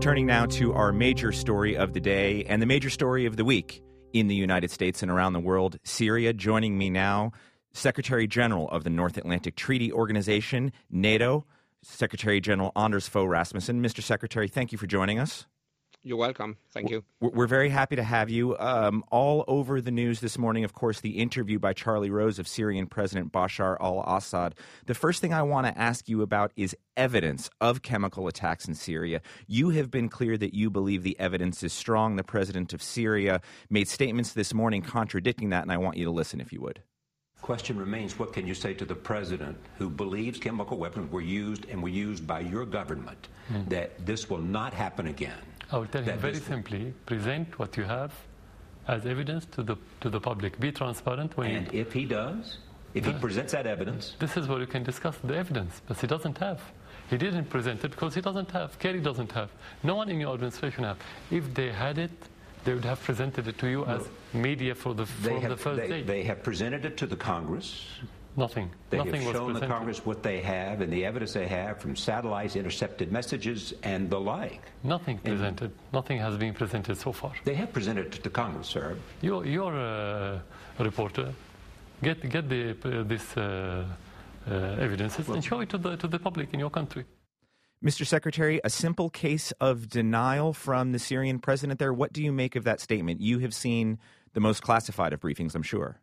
Returning now to our major story of the day and the major story of the week in the United States and around the world Syria. Joining me now, Secretary General of the North Atlantic Treaty Organization, NATO, Secretary General Anders Fogh Rasmussen. Mr. Secretary, thank you for joining us. You're welcome. Thank you. We're very happy to have you. Um, all over the news this morning, of course, the interview by Charlie Rose of Syrian President Bashar al Assad. The first thing I want to ask you about is evidence of chemical attacks in Syria. You have been clear that you believe the evidence is strong. The president of Syria made statements this morning contradicting that, and I want you to listen if you would. Question remains what can you say to the president who believes chemical weapons were used and were used by your government mm. that this will not happen again? I will tell him very simply, present what you have as evidence to the, to the public. Be transparent. When and if he does, if he presents that evidence? This is where you can discuss the evidence, but he doesn't have. He didn't present it because he doesn't have. Kerry doesn't have. No one in your administration have. If they had it, they would have presented it to you as media for the, for have, the first they, day. They have presented it to the Congress. Nothing. They Nothing have shown the Congress what they have and the evidence they have from satellites, intercepted messages, and the like. Nothing presented. Nothing has been presented so far. They have presented to the Congress, sir. You're, you're a reporter. Get, get the, uh, this uh, uh, evidences well, and show it to the, to the public in your country. Mr. Secretary, a simple case of denial from the Syrian president there. What do you make of that statement? You have seen the most classified of briefings, I'm sure.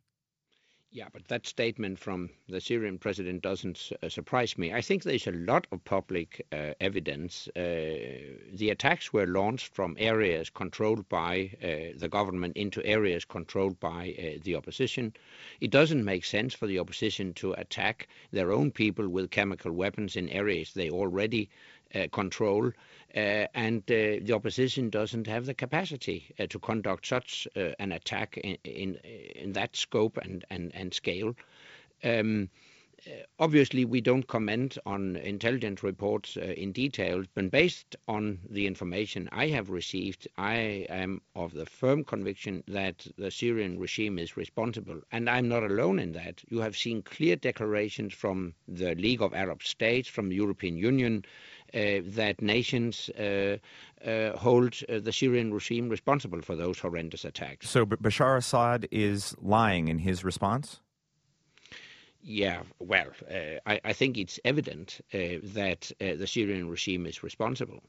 Yeah, but that statement from the Syrian president doesn't uh, surprise me. I think there's a lot of public uh, evidence. Uh, the attacks were launched from areas controlled by uh, the government into areas controlled by uh, the opposition. It doesn't make sense for the opposition to attack their own people with chemical weapons in areas they already uh, control. Uh, and uh, the opposition doesn't have the capacity uh, to conduct such an attack in, in, in that scope and and, and scale. Um, obviously, we don't comment on intelligence reports uh, in detail, but based on the information I have received, I am of the firm conviction that the Syrian regime is responsible. And I'm not alone in that. You have seen clear declarations from the League of Arab States, from the European Union, that nations uh, uh, hold the Syrian regime responsible for those horrendous attacks. So Bashar Assad is lying in his response? Yeah, well, uh, I, I, think it's evident uh, that uh, the Syrian regime is responsible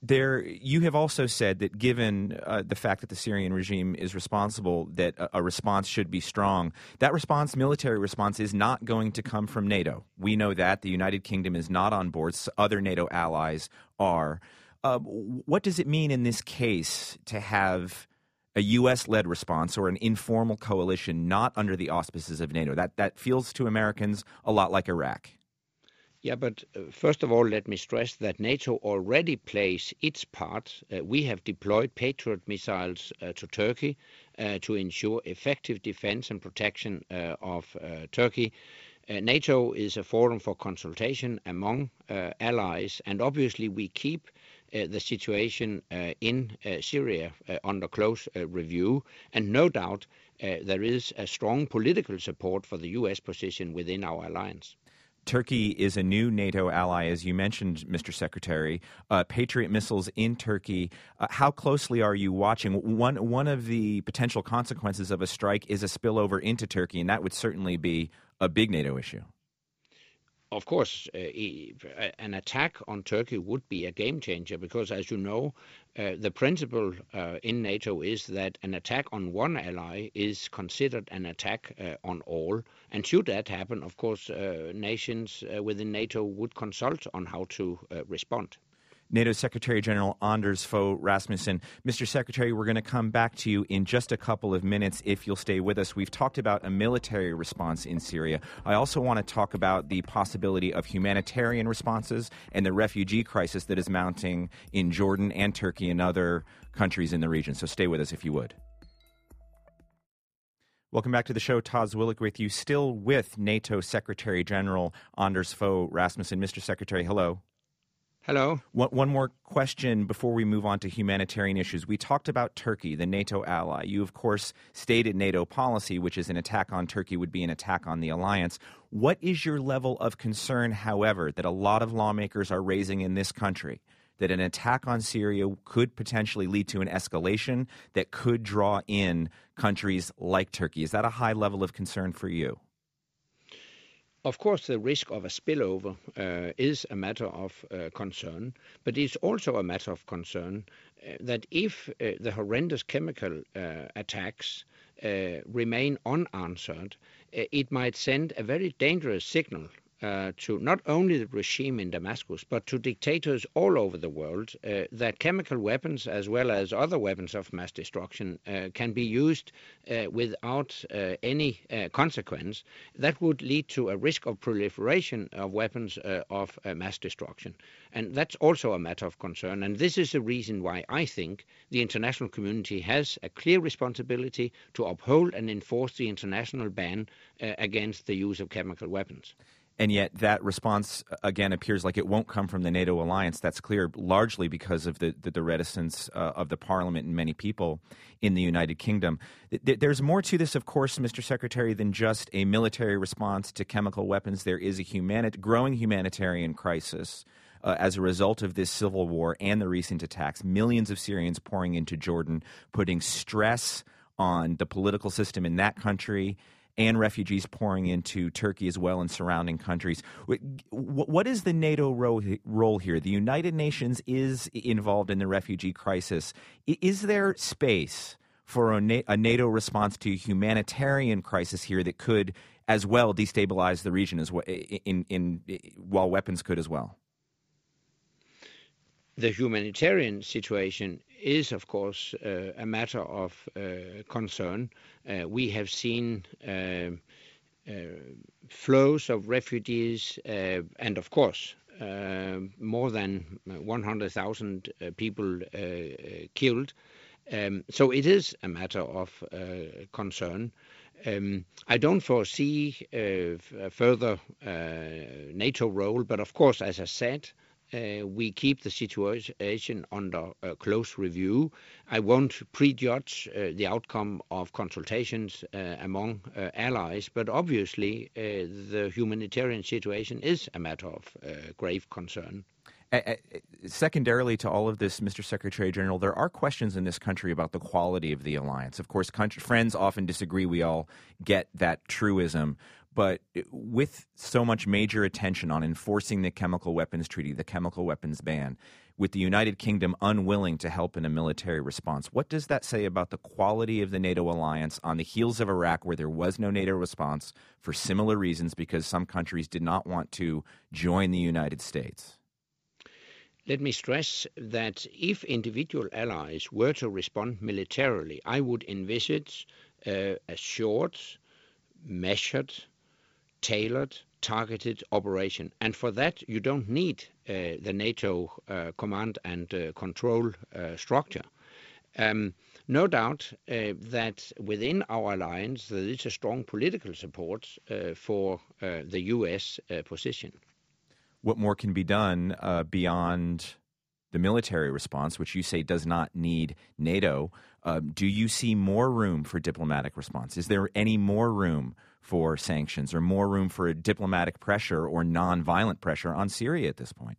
there you have also said that given uh, the fact that the Syrian regime is responsible that a, a, response should be strong. That response military response is not going to come from NATO. We know that. The United Kingdom is not on board. Other NATO allies are. Uh, what does it mean in this case to have a US led response or an informal coalition not under the auspices of NATO? That that feels to Americans a lot like Iraq yeah, but uh, first of all, let me stress that NATO already plays its part. Uh, we have deployed Patriot missiles uh, to Turkey uh, to ensure effective defense and protection uh, of uh, Turkey. NATO is a forum for consultation among allies, and obviously we keep the situation in Syria under close review. And no doubt there is a strong political support for the U.S. position within our alliance. Turkey is a new NATO ally, as you mentioned, Mr. Secretary. Uh, Patriot missiles in Turkey. Uh, how closely are you watching? One one of the potential consequences of a strike is a spillover into Turkey, and that would certainly be a big NATO issue of course, uh, an attack on Turkey would be a game changer because, as you know, uh, the principle uh, in NATO is that an attack on one ally is considered an attack uh, on all. And should that happen, of course, uh, nations uh, within NATO would consult on how to respond. NATO Secretary General Anders Fogh Rasmussen. Mr. Secretary, we're going to come back to you in just a couple of minutes if you'll stay with us. We've talked about a military response in Syria. I also want to talk about the possibility of humanitarian responses and the refugee crisis that is mounting in Jordan and Turkey and other countries in the region. So stay with us if you would. Welcome back to the show. Todd Zwillich with you, still with NATO Secretary General Anders Fogh Rasmussen. Mr. Secretary, hello. Hello. One, one, more question before we move on to humanitarian issues. We talked about Turkey, the NATO ally. You, of course, stated NATO policy, which is an attack on Turkey would be an attack on the alliance. What is your level of concern, however, that a lot of lawmakers are raising in this country that an attack on Syria could potentially lead to an escalation that could draw in countries like Turkey. Is that a high level of concern for you? Of course, the risk of a spillover uh, is a matter of uh, concern, but it's also a matter of concern uh, that if the horrendous chemical attacks remain unanswered, it might send a very dangerous signal uh, to not only the regime in Damascus, but to dictators all over the world uh, that chemical weapons, as well as other weapons of mass destruction, uh, can be used uh, without uh, any uh, consequence. That would lead to a risk of proliferation of weapons of mass destruction. And that's also a matter of concern. And this is the reason why I think the international community has a clear responsibility to uphold and enforce the international ban against the use of chemical weapons and yet that response again appears like it won't come from the NATO alliance. That's clear, largely because of the the, the reticence uh, of the Parliament and many people in the United Kingdom. There's more to this, of course, Mr. Secretary, than just a military response to chemical weapons. There is a humani- growing humanitarian crisis. Uh, as a result of this civil war and the recent attacks, millions of Syrians pouring into Jordan, putting stress on the political system in that country and refugees pouring into Turkey as well and surrounding countries. What is the NATO role here? The United Nations is involved in the refugee crisis. Is there space for a NATO response to a humanitarian crisis here that could as well destabilize the region as well, in, in, while weapons could as well? The humanitarian situation is, of course, uh, a matter of uh, concern. Uh, we have seen flows of refugees and, of course, more than 100,000 people killed. Um, so it is a matter of concern. Um, I don't foresee further NATO role, but of course, as I said, Uh, we keep the situation under uh, close review. I won't prejudge uh, the outcome of consultations uh, among uh, allies, but obviously the humanitarian situation is a matter of grave concern. secondarily to all of this, Mr. Secretary General, there are questions in this country about the quality of the alliance. Of course, country, friends often disagree. We all get that truism. But with so much major attention on enforcing the chemical weapons treaty, the chemical weapons ban, with the United Kingdom unwilling to help in a military response, what does that say about the quality of the NATO alliance on the heels of Iraq, where there was no NATO response for similar reasons because some countries did not want to join the United States? Let me stress that if individual allies were to respond militarily, I would envisage uh, a short, measured, tailored, targeted operation. And for that, you don't need uh, the NATO uh, command and uh, control uh, structure. Um, no doubt uh, that within our alliance there is a strong political support uh, for the U.S. position. What more can be done beyond the military response, which you say does not need NATO? Um, do you see more room for diplomatic response? Is there any more room for sanctions or more room for diplomatic pressure or nonviolent pressure on Syria at this point?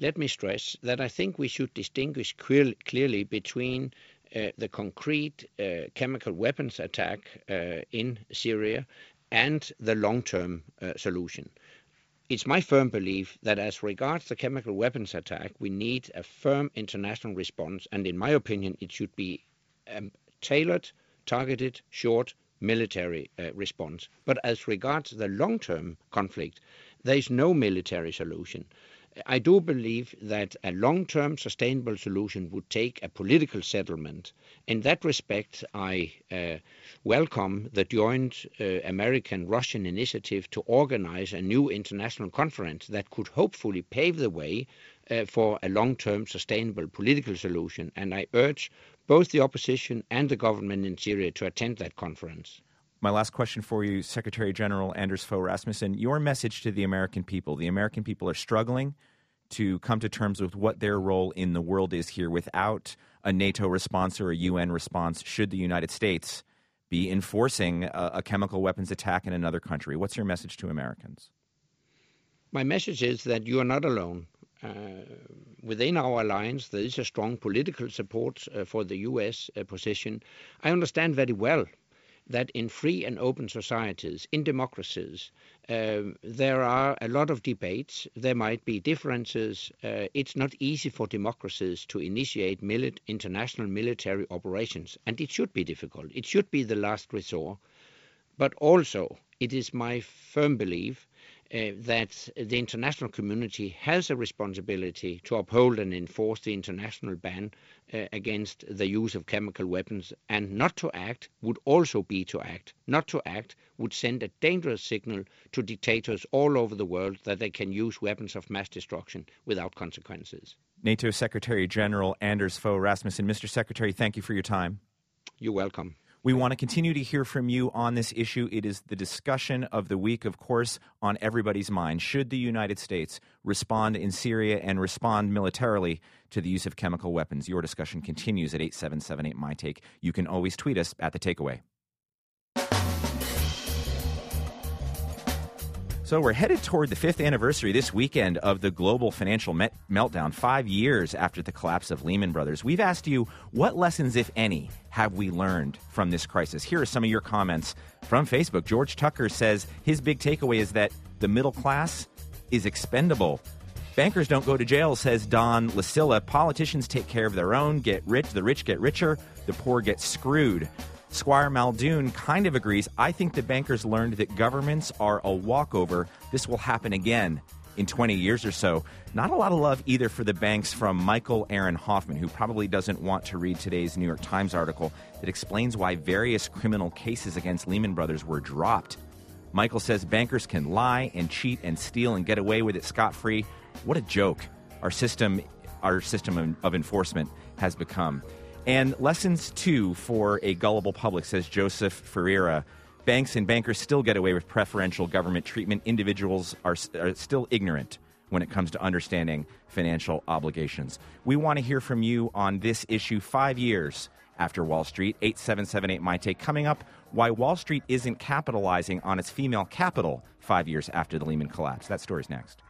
Let me stress that I think we should distinguish clear, clearly between uh, the concrete uh, chemical weapons attack uh, in Syria and the long term uh, solution. It's my firm belief that as regards the chemical weapons attack, we need a firm international response, and in my opinion, it should be tailored, targeted, short, military uh, response. But as regards the long-term conflict, there is no military solution. I do believe that a long-term sustainable solution would take a political settlement. In that respect, I uh, welcome the joint uh, American-Russian initiative to organize a new international conference that could hopefully pave the way uh, for a long-term sustainable political solution. And I urge both the opposition and the government in Syria to attend that conference. My last question for you, Secretary General Anders Fogh Rasmussen, your message to the American people. The American people are struggling to come to terms with what their role in the world is here without a NATO response or a UN response should the United States be enforcing a, a chemical weapons attack in another country. What's your message to Americans? My message is that you are not alone. Uh, within our alliance, there is a strong political support uh, for the U.S. Uh, position. I understand very well that in free and open societies, in democracies, uh, there are a lot of debates. There might be differences. Uh, it's not easy for democracies to initiate mili- international military operations, and it should be difficult. It should be the last resort. But also, it is my firm belief uh, that the international community has a responsibility to uphold and enforce the international ban uh, against the use of chemical weapons, and not to act would also be to act. Not to act would send a dangerous signal to dictators all over the world that they can use weapons of mass destruction without consequences. NATO Secretary General Anders Fogh Rasmussen. Mr. Secretary, thank you for your time. You're welcome. We want to continue to hear from you on this issue. It is the discussion of the week, of course, on everybody's mind. Should the United States respond in Syria and respond militarily to the use of chemical weapons? Your discussion continues at 8778 My Take. You can always tweet us at The Takeaway. So we're headed toward the fifth anniversary this weekend of the global financial meltdown, five years after the collapse of Lehman Brothers. We've asked you, what lessons, if any, have we learned from this crisis? Here are some of your comments from Facebook. George Tucker says his big takeaway is that the middle class is expendable. Bankers don't go to jail, says Don Lasilla. Politicians take care of their own, get rich, the rich get richer, the poor get screwed. Squire Muldoon kind of agrees. I think the bankers learned that governments are a walkover. This will happen again in 20 years or so. Not a lot of love either for the banks from Michael Aaron Hoffman, who probably doesn't want to read today's New York Times article that explains why various criminal cases against Lehman Brothers were dropped. Michael says bankers can lie and cheat and steal and get away with it scot free. What a joke our system, our system of enforcement has become. And lessons too for a gullible public, says Joseph Ferreira. Banks and bankers still get away with preferential government treatment. Individuals are, are still ignorant when it comes to understanding financial obligations. We want to hear from you on this issue five years after Wall Street. 8778 My Take. Coming up, why Wall Street isn't capitalizing on its female capital five years after the Lehman collapse. That story's next.